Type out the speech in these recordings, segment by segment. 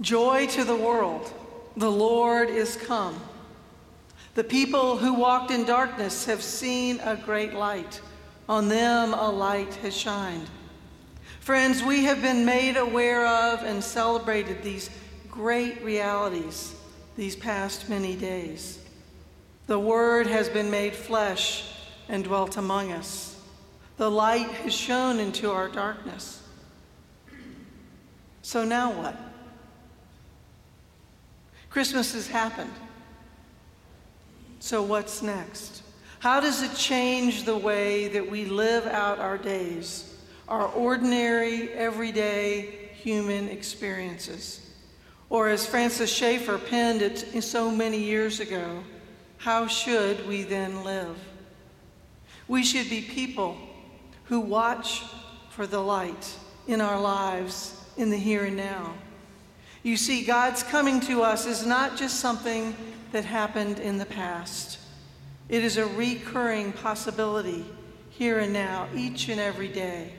Joy to the world, the Lord is come. The people who walked in darkness have seen a great light. On them a light has shined. Friends, we have been made aware of and celebrated these great realities these past many days. The Word has been made flesh and dwelt among us. The light has shone into our darkness. So now what? Christmas has happened. So what's next? How does it change the way that we live out our days, our ordinary, everyday human experiences? Or as Francis Schaeffer penned it so many years ago, how should we then live? We should be people who watch for the light in our lives in the here and now. You see, God's coming to us is not just something that happened in the past, it is a recurring possibility here and now, each and every day.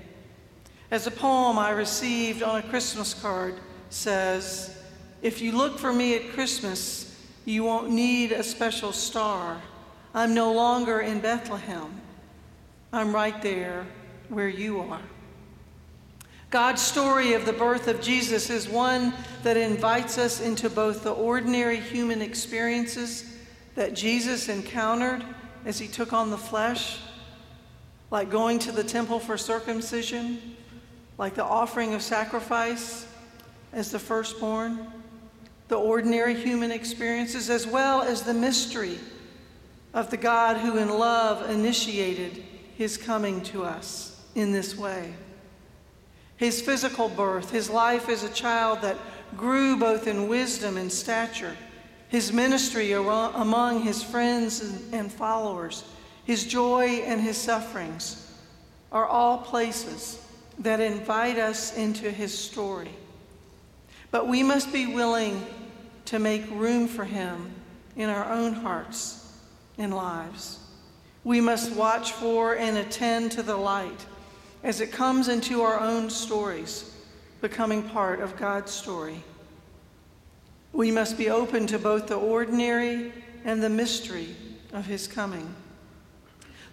As a poem I received on a Christmas card says, If you look for me at Christmas, you won't need a special star. I'm no longer in Bethlehem. I'm right there where you are. God's story of the birth of Jesus is one that invites us into both the ordinary human experiences that Jesus encountered as he took on the flesh, like going to the temple for circumcision, like the offering of sacrifice as the firstborn, the ordinary human experiences, as well as the mystery of the God who in love initiated his coming to us in this way his physical birth, his life as a child that grew both in wisdom and stature, his ministry among his friends and followers, his joy and his sufferings are all places that invite us into his story. But we must be willing to make room for him in our own hearts and lives. We must watch for and attend to the light as it comes into our own stories, becoming part of God's story. We must be open to both the ordinary and the mystery of his coming.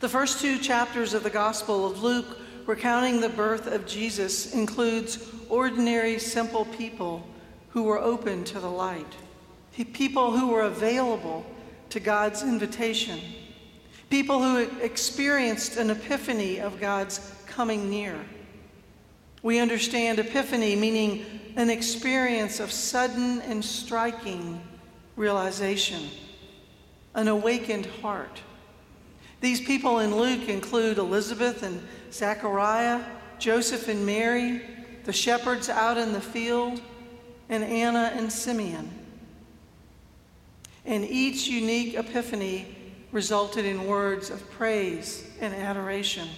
The first two chapters of the Gospel of Luke recounting the birth of Jesus includes ordinary, simple people who were open to the light, people who were available to God's invitation, people who experienced an epiphany of God's coming near. We understand epiphany meaning an experience of sudden and striking realization, an awakened heart. These people in Luke include Elizabeth and Zechariah, Joseph and Mary, the shepherds out in the field, and Anna and Simeon. And each unique epiphany resulted in words of praise and adoration.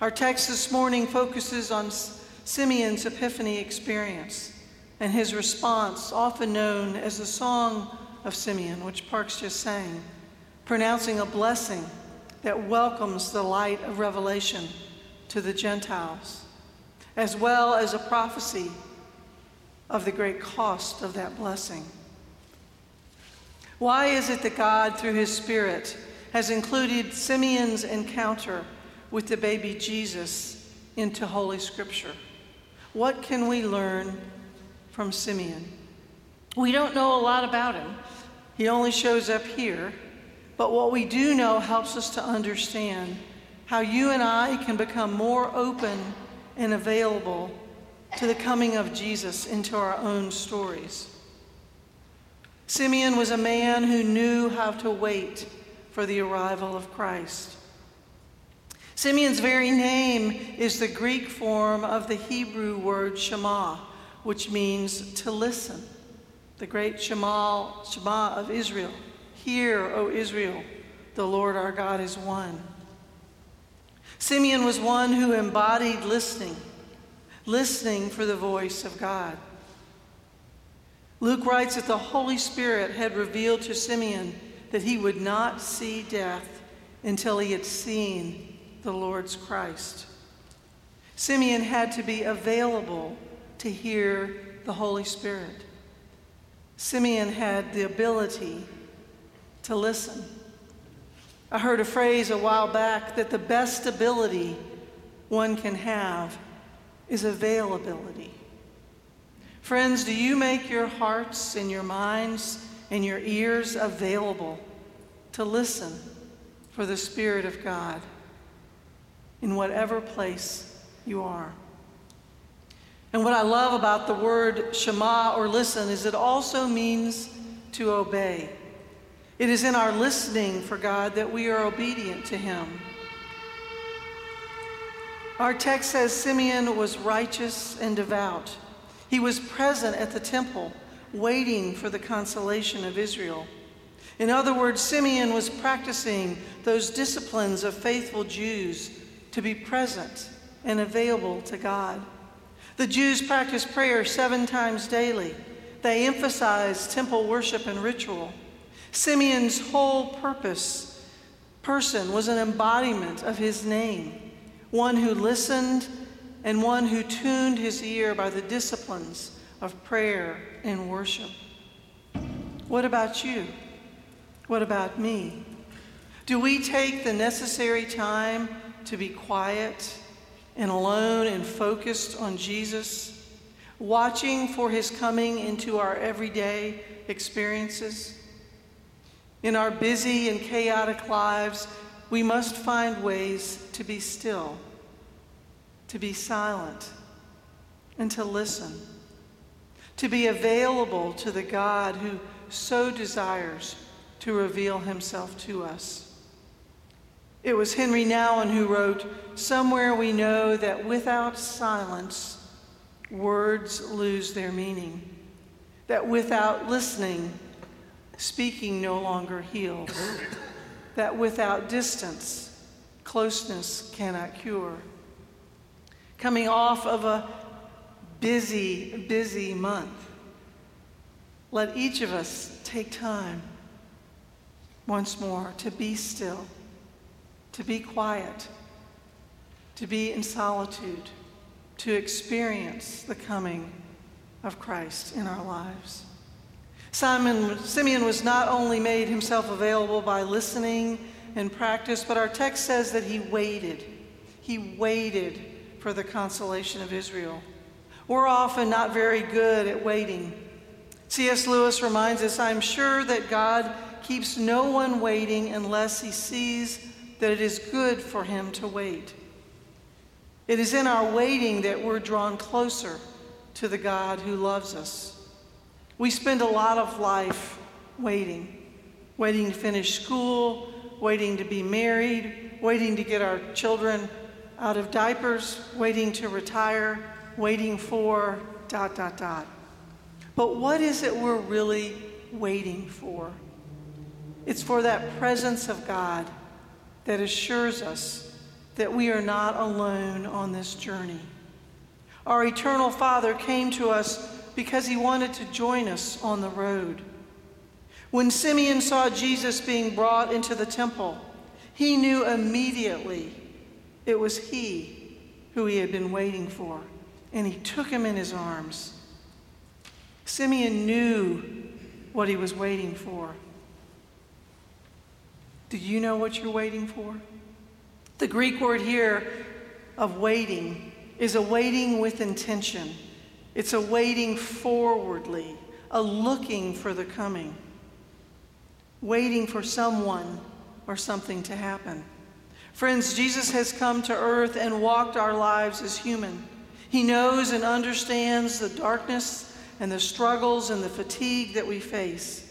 Our text this morning focuses on Simeon's Epiphany experience and his response, often known as the Song of Simeon, which Parks just sang, pronouncing a blessing that welcomes the light of revelation to the Gentiles, as well as a prophecy of the great cost of that blessing. Why is it that God, through his Spirit, has included Simeon's encounter? With the baby Jesus into Holy Scripture. What can we learn from Simeon? We don't know a lot about him. He only shows up here. But what we do know helps us to understand how you and I can become more open and available to the coming of Jesus into our own stories. Simeon was a man who knew how to wait for the arrival of Christ. Simeon's very name is the Greek form of the Hebrew word Shema, which means to listen. The great Shema, Shema of Israel. Hear, O Israel, the Lord our God is one. Simeon was one who embodied listening, listening for the voice of God. Luke writes that the Holy Spirit had revealed to Simeon that he would not see death until he had seen the Lord's Christ. Simeon had to be available to hear the Holy Spirit. Simeon had the ability to listen. I heard a phrase a while back that the best ability one can have is availability. Friends, do you make your hearts and your minds and your ears available to listen for the Spirit of God in whatever place you are? And what I love about the word Shema or listen is it also means to obey. It is in our listening for God that we are obedient to Him. Our text says Simeon was righteous and devout. He was present at the temple, waiting for the consolation of Israel. In other words, Simeon was practicing those disciplines of faithful Jews to be present and available to God. The Jews practiced prayer seven times daily. They emphasized temple worship and ritual. Simeon's whole purpose, person, was an embodiment of his name, one who listened and one who tuned his ear by the disciplines of prayer and worship. What about you? What about me? Do we take the necessary time to be quiet and alone and focused on Jesus, watching for his coming into our everyday experiences. In our busy and chaotic lives, we must find ways to be still, to be silent, and to listen, to be available to the God who so desires to reveal himself to us. It was Henry Nouwen who wrote, Somewhere we know that without silence, words lose their meaning. That without listening, speaking no longer heals. that without distance, closeness cannot cure. Coming off of a busy, busy month, let each of us take time once more to be still to be quiet, to be in solitude, to experience the coming of Christ in our lives. Simon, Simeon was not only made himself available by listening and practice, but our text says that he waited. He waited for the consolation of Israel. We're often not very good at waiting. C.S. Lewis reminds us I'm sure that God keeps no one waiting unless he sees that it is good for him to wait. It is in our waiting that we're drawn closer to the God who loves us. We spend a lot of life waiting, waiting to finish school, waiting to be married, waiting to get our children out of diapers, waiting to retire, waiting for dot, dot, dot. But what is it we're really waiting for? It's for that presence of God that assures us that we are not alone on this journey. Our eternal Father came to us because he wanted to join us on the road. When Simeon saw Jesus being brought into the temple, he knew immediately it was he who he had been waiting for, and he took him in his arms. Simeon knew what he was waiting for. Do you know what you're waiting for? The Greek word here of waiting is a waiting with intention. It's a waiting forwardly, a looking for the coming, waiting for someone or something to happen. Friends, Jesus has come to earth and walked our lives as human. He knows and understands the darkness and the struggles and the fatigue that we face.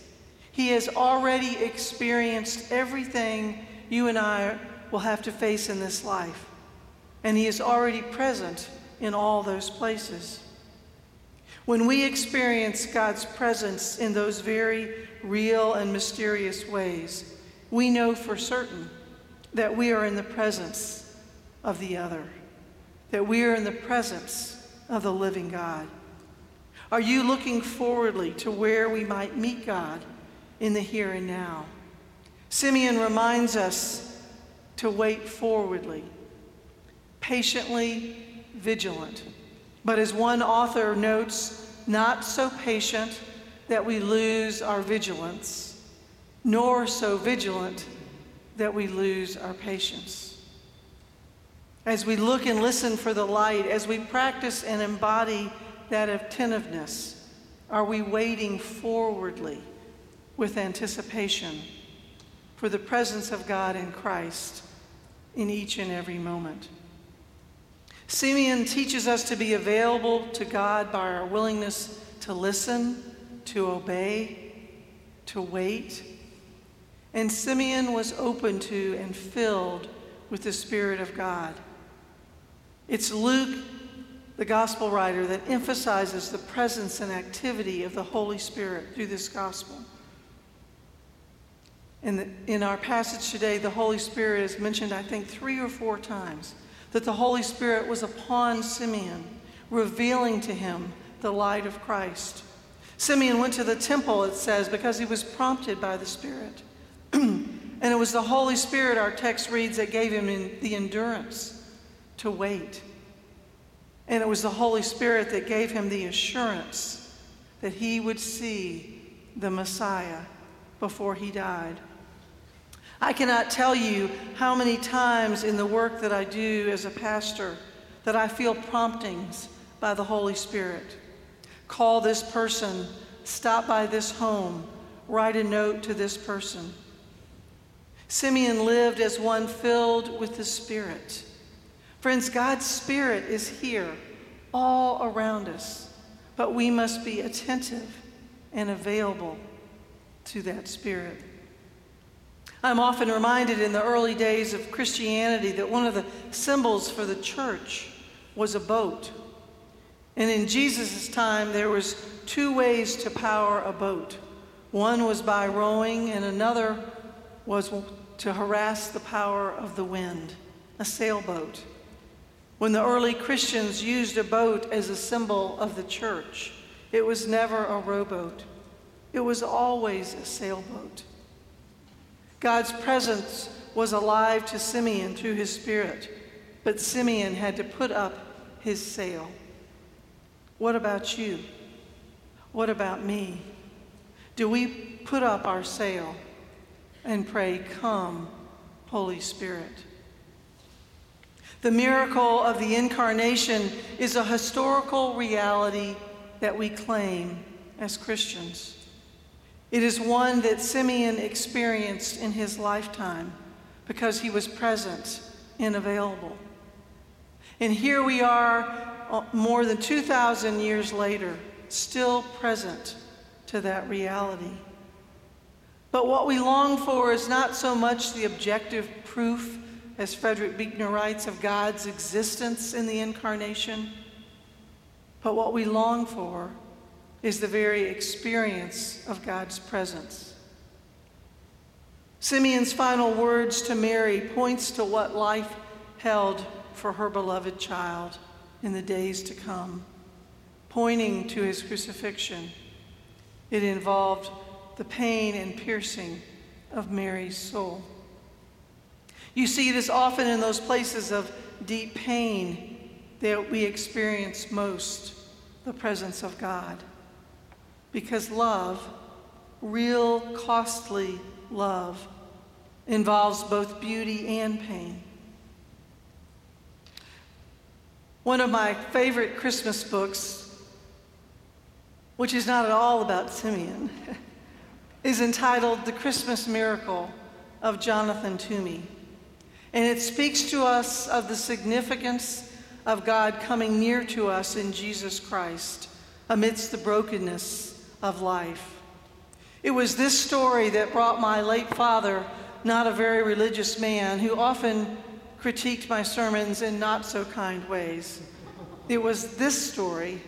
He has already experienced everything you and I will have to face in this life. And He is already present in all those places. When we experience God's presence in those very real and mysterious ways, we know for certain that we are in the presence of the other, that we are in the presence of the living God. Are you looking forwardly to where we might meet God? In the here and now. Simeon reminds us to wait forwardly, patiently vigilant. But as one author notes, not so patient that we lose our vigilance, nor so vigilant that we lose our patience. As we look and listen for the light, as we practice and embody that attentiveness, are we waiting forwardly with anticipation for the presence of God in Christ in each and every moment? Simeon teaches us to be available to God by our willingness to listen, to obey, to wait. And Simeon was open to and filled with the Spirit of God. It's Luke, the gospel writer, that emphasizes the presence and activity of the Holy Spirit through this gospel. In, in our passage today, the Holy Spirit is mentioned, I think, three or four times that the Holy Spirit was upon Simeon, revealing to him the light of Christ. Simeon went to the temple, it says, because he was prompted by the Spirit. and it was the Holy Spirit, our text reads, that gave him the endurance to wait. And it was the Holy Spirit that gave him the assurance that he would see the Messiah before he died. I cannot tell you how many times in the work that I do as a pastor that I feel promptings by the Holy Spirit. Call this person, stop by this home, write a note to this person. Simeon lived as one filled with the Spirit. Friends, God's Spirit is here, all around us, but we must be attentive and available to that Spirit. I'm often reminded in the early days of Christianity that one of the symbols for the church was a boat. And in Jesus' time, there was two ways to power a boat. One was by rowing, and another was to harass the power of the wind, a sailboat. When the early Christians used a boat as a symbol of the church, it was never a rowboat. It was always a sailboat. God's presence was alive to Simeon through his spirit, but Simeon had to put up his sail. What about you? What about me? Do we put up our sail and pray, Come, Holy Spirit? The miracle of the incarnation is a historical reality that we claim as Christians. It is one that Simeon experienced in his lifetime because he was present and available. And here we are, uh, more than 2,000 years later, still present to that reality. But what we long for is not so much the objective proof, as Frederick Buechner writes, of God's existence in the incarnation, but what we long for is the very experience of God's presence. Simeon's final words to Mary points to what life held for her beloved child in the days to come, pointing to his crucifixion. It involved the pain and piercing of Mary's soul. You see this often in those places of deep pain that we experience most the presence of God. Because love, real costly love, involves both beauty and pain. One of my favorite Christmas books, which is not at all about Simeon, is entitled The Christmas Miracle of Jonathan Toomey. And it speaks to us of the significance of God coming near to us in Jesus Christ amidst the brokenness of life. It was this story that brought my late father, not a very religious man, who often critiqued my sermons in not so kind ways. It was this story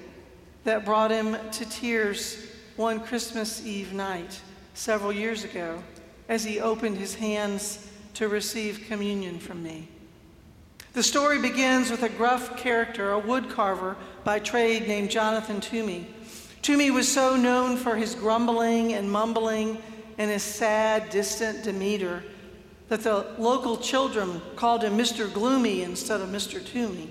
that brought him to tears one Christmas Eve night several years ago as he opened his hands to receive communion from me. The story begins with a gruff character, a woodcarver by trade named Jonathan Toomey, Toomey was so known for his grumbling and mumbling and his sad, distant demeanor that the local children called him Mr. Gloomy instead of Mr. Toomey.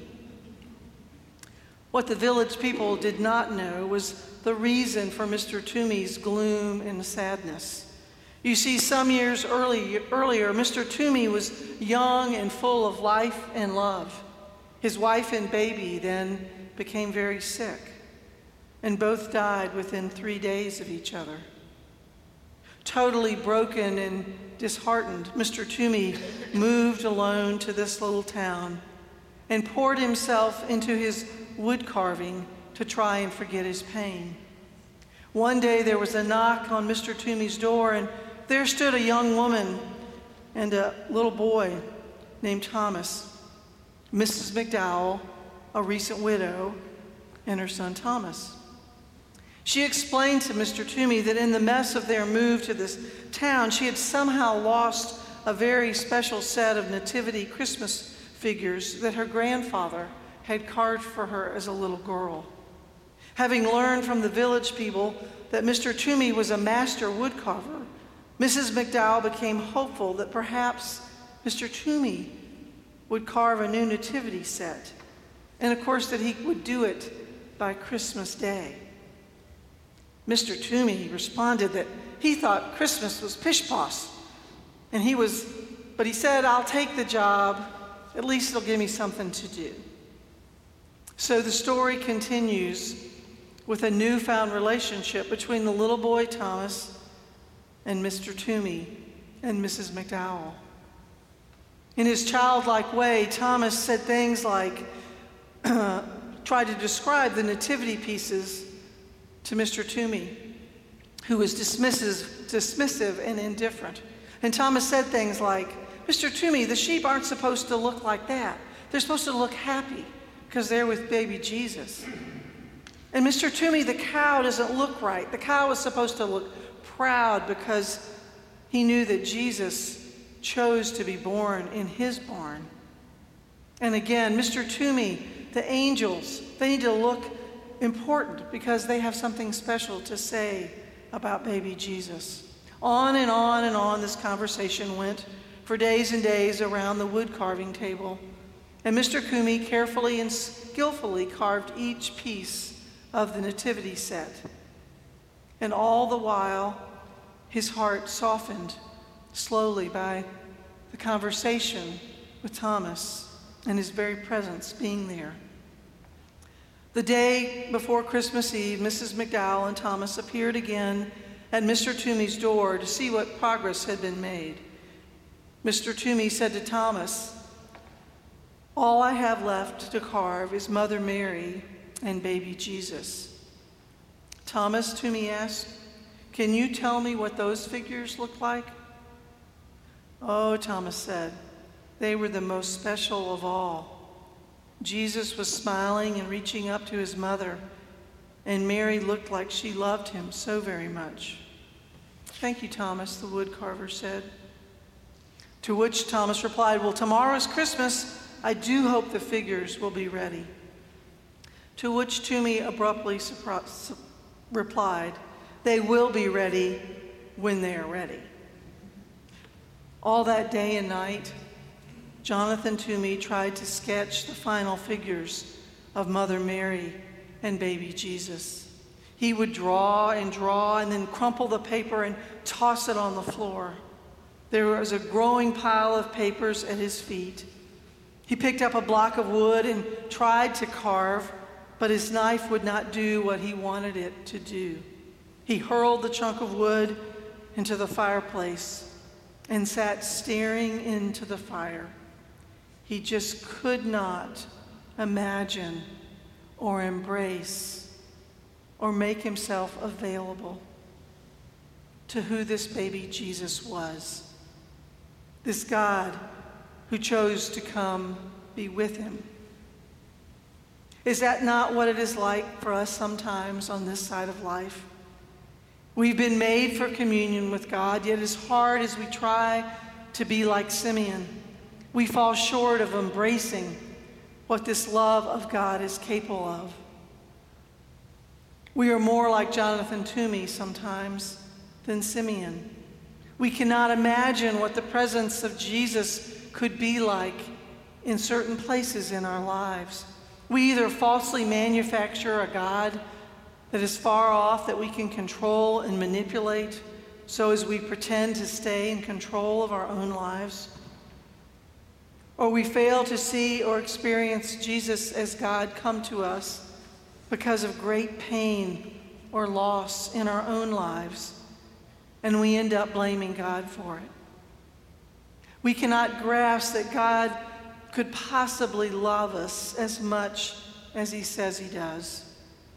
What the village people did not know was the reason for Mr. Toomey's gloom and sadness. You see, some years early, earlier, Mr. Toomey was young and full of life and love. His wife and baby then became very sick, and both died within three days of each other. Totally broken and disheartened, Mr. Toomey moved alone to this little town and poured himself into his wood carving to try and forget his pain. One day there was a knock on Mr. Toomey's door, and there stood a young woman and a little boy named Thomas, Mrs. McDowell, a recent widow, and her son Thomas. She explained to Mr. Toomey that in the mess of their move to this town, she had somehow lost a very special set of nativity Christmas figures that her grandfather had carved for her as a little girl. Having learned from the village people that Mr. Toomey was a master woodcarver, Mrs. McDowell became hopeful that perhaps Mr. Toomey would carve a new nativity set, and of course, that he would do it by Christmas Day. Mr. Toomey responded that he thought Christmas was pish-posh, and he was, but he said, I'll take the job, at least it'll give me something to do. So the story continues with a newfound relationship between the little boy Thomas and Mr. Toomey and Mrs. McDowell. In his childlike way, Thomas said things like, tried to describe the nativity pieces to Mr. Toomey, who was dismissive, and indifferent. And Thomas said things like, Mr. Toomey, the sheep aren't supposed to look like that. They're supposed to look happy because they're with baby Jesus. And Mr. Toomey, the cow doesn't look right. The cow is supposed to look proud because he knew that Jesus chose to be born in his barn. And again, Mr. Toomey, the angels, they need to look important because they have something special to say about baby Jesus. On and on and on this conversation went for days and days around the wood carving table. And Mr. Toomey carefully and skillfully carved each piece of the nativity set. And all the while, his heart softened slowly by the conversation with Thomas and his very presence being there. The day before Christmas Eve, Mrs. McDowell and Thomas appeared again at Mr. Toomey's door to see what progress had been made. Mr. Toomey said to Thomas, All I have left to carve is Mother Mary and baby Jesus. Thomas, Toomey asked, can you tell me what those figures look like? Oh, Thomas said, they were the most special of all. Jesus was smiling and reaching up to his mother, and Mary looked like she loved him so very much. Thank you, Thomas, the woodcarver said. To which Thomas replied, Well, tomorrow's Christmas. I do hope the figures will be ready. To which Toomey abruptly replied, they will be ready when they are ready. All that day and night, Jonathan Toomey tried to sketch the final figures of Mother Mary and baby Jesus. He would draw and draw and then crumple the paper and toss it on the floor. There was a growing pile of papers at his feet. He picked up a block of wood and tried to carve, but his knife would not do what he wanted it to do. He hurled the chunk of wood into the fireplace and sat staring into the fire. He just could not imagine or embrace or make himself available to who this baby Jesus was. This God who chose to come be with him. Is that not what it is like for us sometimes on this side of life? We've been made for communion with God, yet as hard as we try to be like Simeon, we fall short of embracing what this love of God is capable of. We are more like Jonathan Toomey sometimes than Simeon. We cannot imagine what the presence of Jesus could be like in certain places in our lives. We either falsely manufacture a God that is far off that we can control and manipulate so as we pretend to stay in control of our own lives, or we fail to see or experience Jesus as God come to us because of great pain or loss in our own lives, and we end up blaming God for it. We cannot grasp that God could possibly love us as much as he says he does,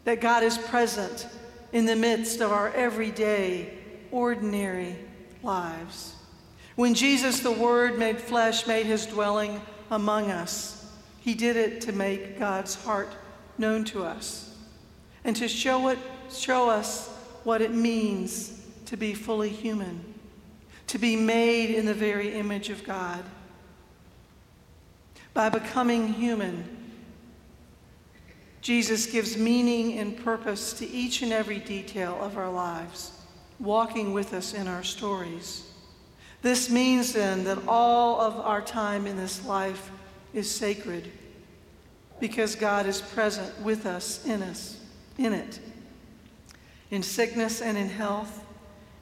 that God is present in the midst of our everyday, ordinary lives. When Jesus, the Word made flesh, made his dwelling among us, he did it to make God's heart known to us and to show, it, show us what it means to be fully human, to be made in the very image of God. By becoming human, Jesus gives meaning and purpose to each and every detail of our lives, walking with us in our stories. This means then that all of our time in this life is sacred because God is present with us in us in it. In sickness and in health,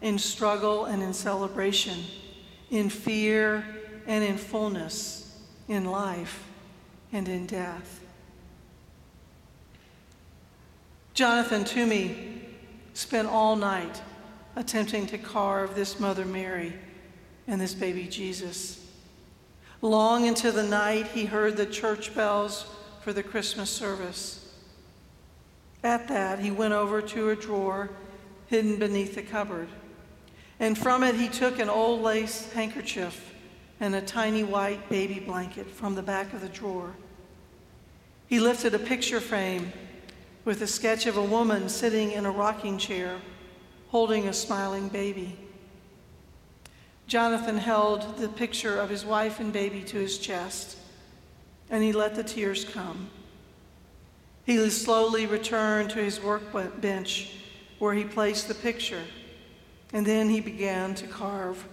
in struggle and in celebration, in fear and in fullness, in life and in death. Jonathan Toomey spent all night attempting to carve this Mother Mary and this baby Jesus. Long into the night, he heard the church bells for the Christmas service. At that, he went over to a drawer hidden beneath the cupboard, and from it he took an old lace handkerchief and a tiny white baby blanket from the back of the drawer. He lifted a picture frame with a sketch of a woman sitting in a rocking chair holding a smiling baby. Jonathan held the picture of his wife and baby to his chest, and he let the tears come. He slowly returned to his workbench where he placed the picture, and then he began to carve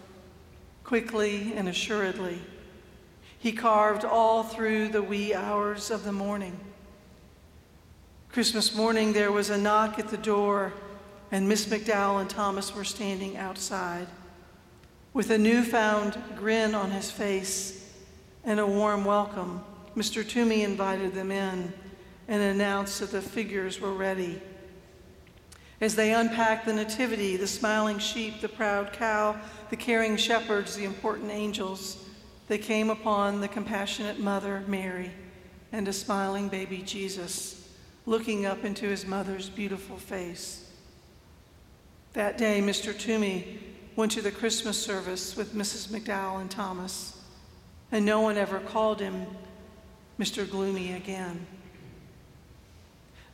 quickly and assuredly. He carved all through the wee hours of the morning. Christmas morning, there was a knock at the door, and Miss McDowell and Thomas were standing outside. With a newfound grin on his face and a warm welcome, Mr. Toomey invited them in and announced that the figures were ready. As they unpacked the Nativity, the smiling sheep, the proud cow, the caring shepherds, the important angels, they came upon the compassionate mother, Mary, and a smiling baby Jesus, looking up into his mother's beautiful face. That day, Mr. Toomey went to the Christmas service with Mrs. McDowell and Thomas, and no one ever called him Mr. Gloomy again.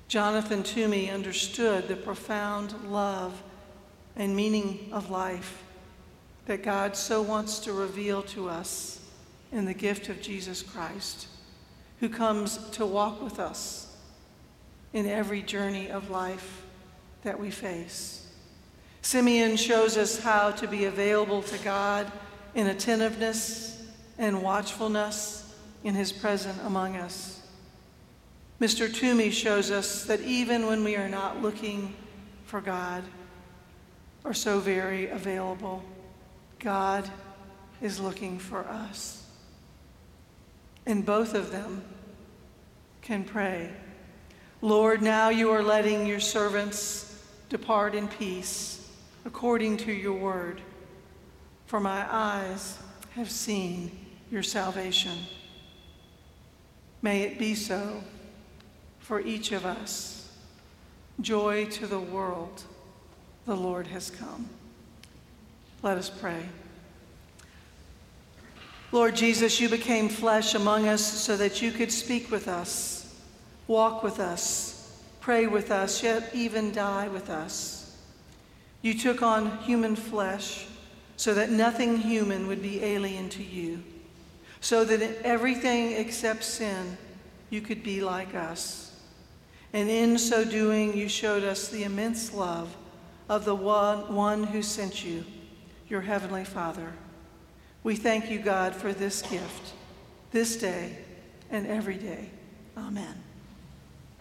Jonathan Toomey understood the profound love and meaning of life that God so wants to reveal to us in the gift of Jesus Christ, who comes to walk with us in every journey of life that we face. Simeon shows us how to be available to God in attentiveness and watchfulness in his presence among us. Mr. Toomey shows us that even when we are not looking for God or so very available, God is looking for us. And both of them can pray, Lord, now you are letting your servants depart in peace according to your word. For my eyes have seen your salvation. May it be so for each of us. Joy to the world, the Lord has come. Let us pray. Lord Jesus, you became flesh among us so that you could speak with us, walk with us, pray with us, yet even die with us. You took on human flesh so that nothing human would be alien to you, so that in everything except sin, you could be like us. And in so doing, you showed us the immense love of the one, one who sent you, your Heavenly Father. We thank you, God, for this gift, this day and every day. Amen.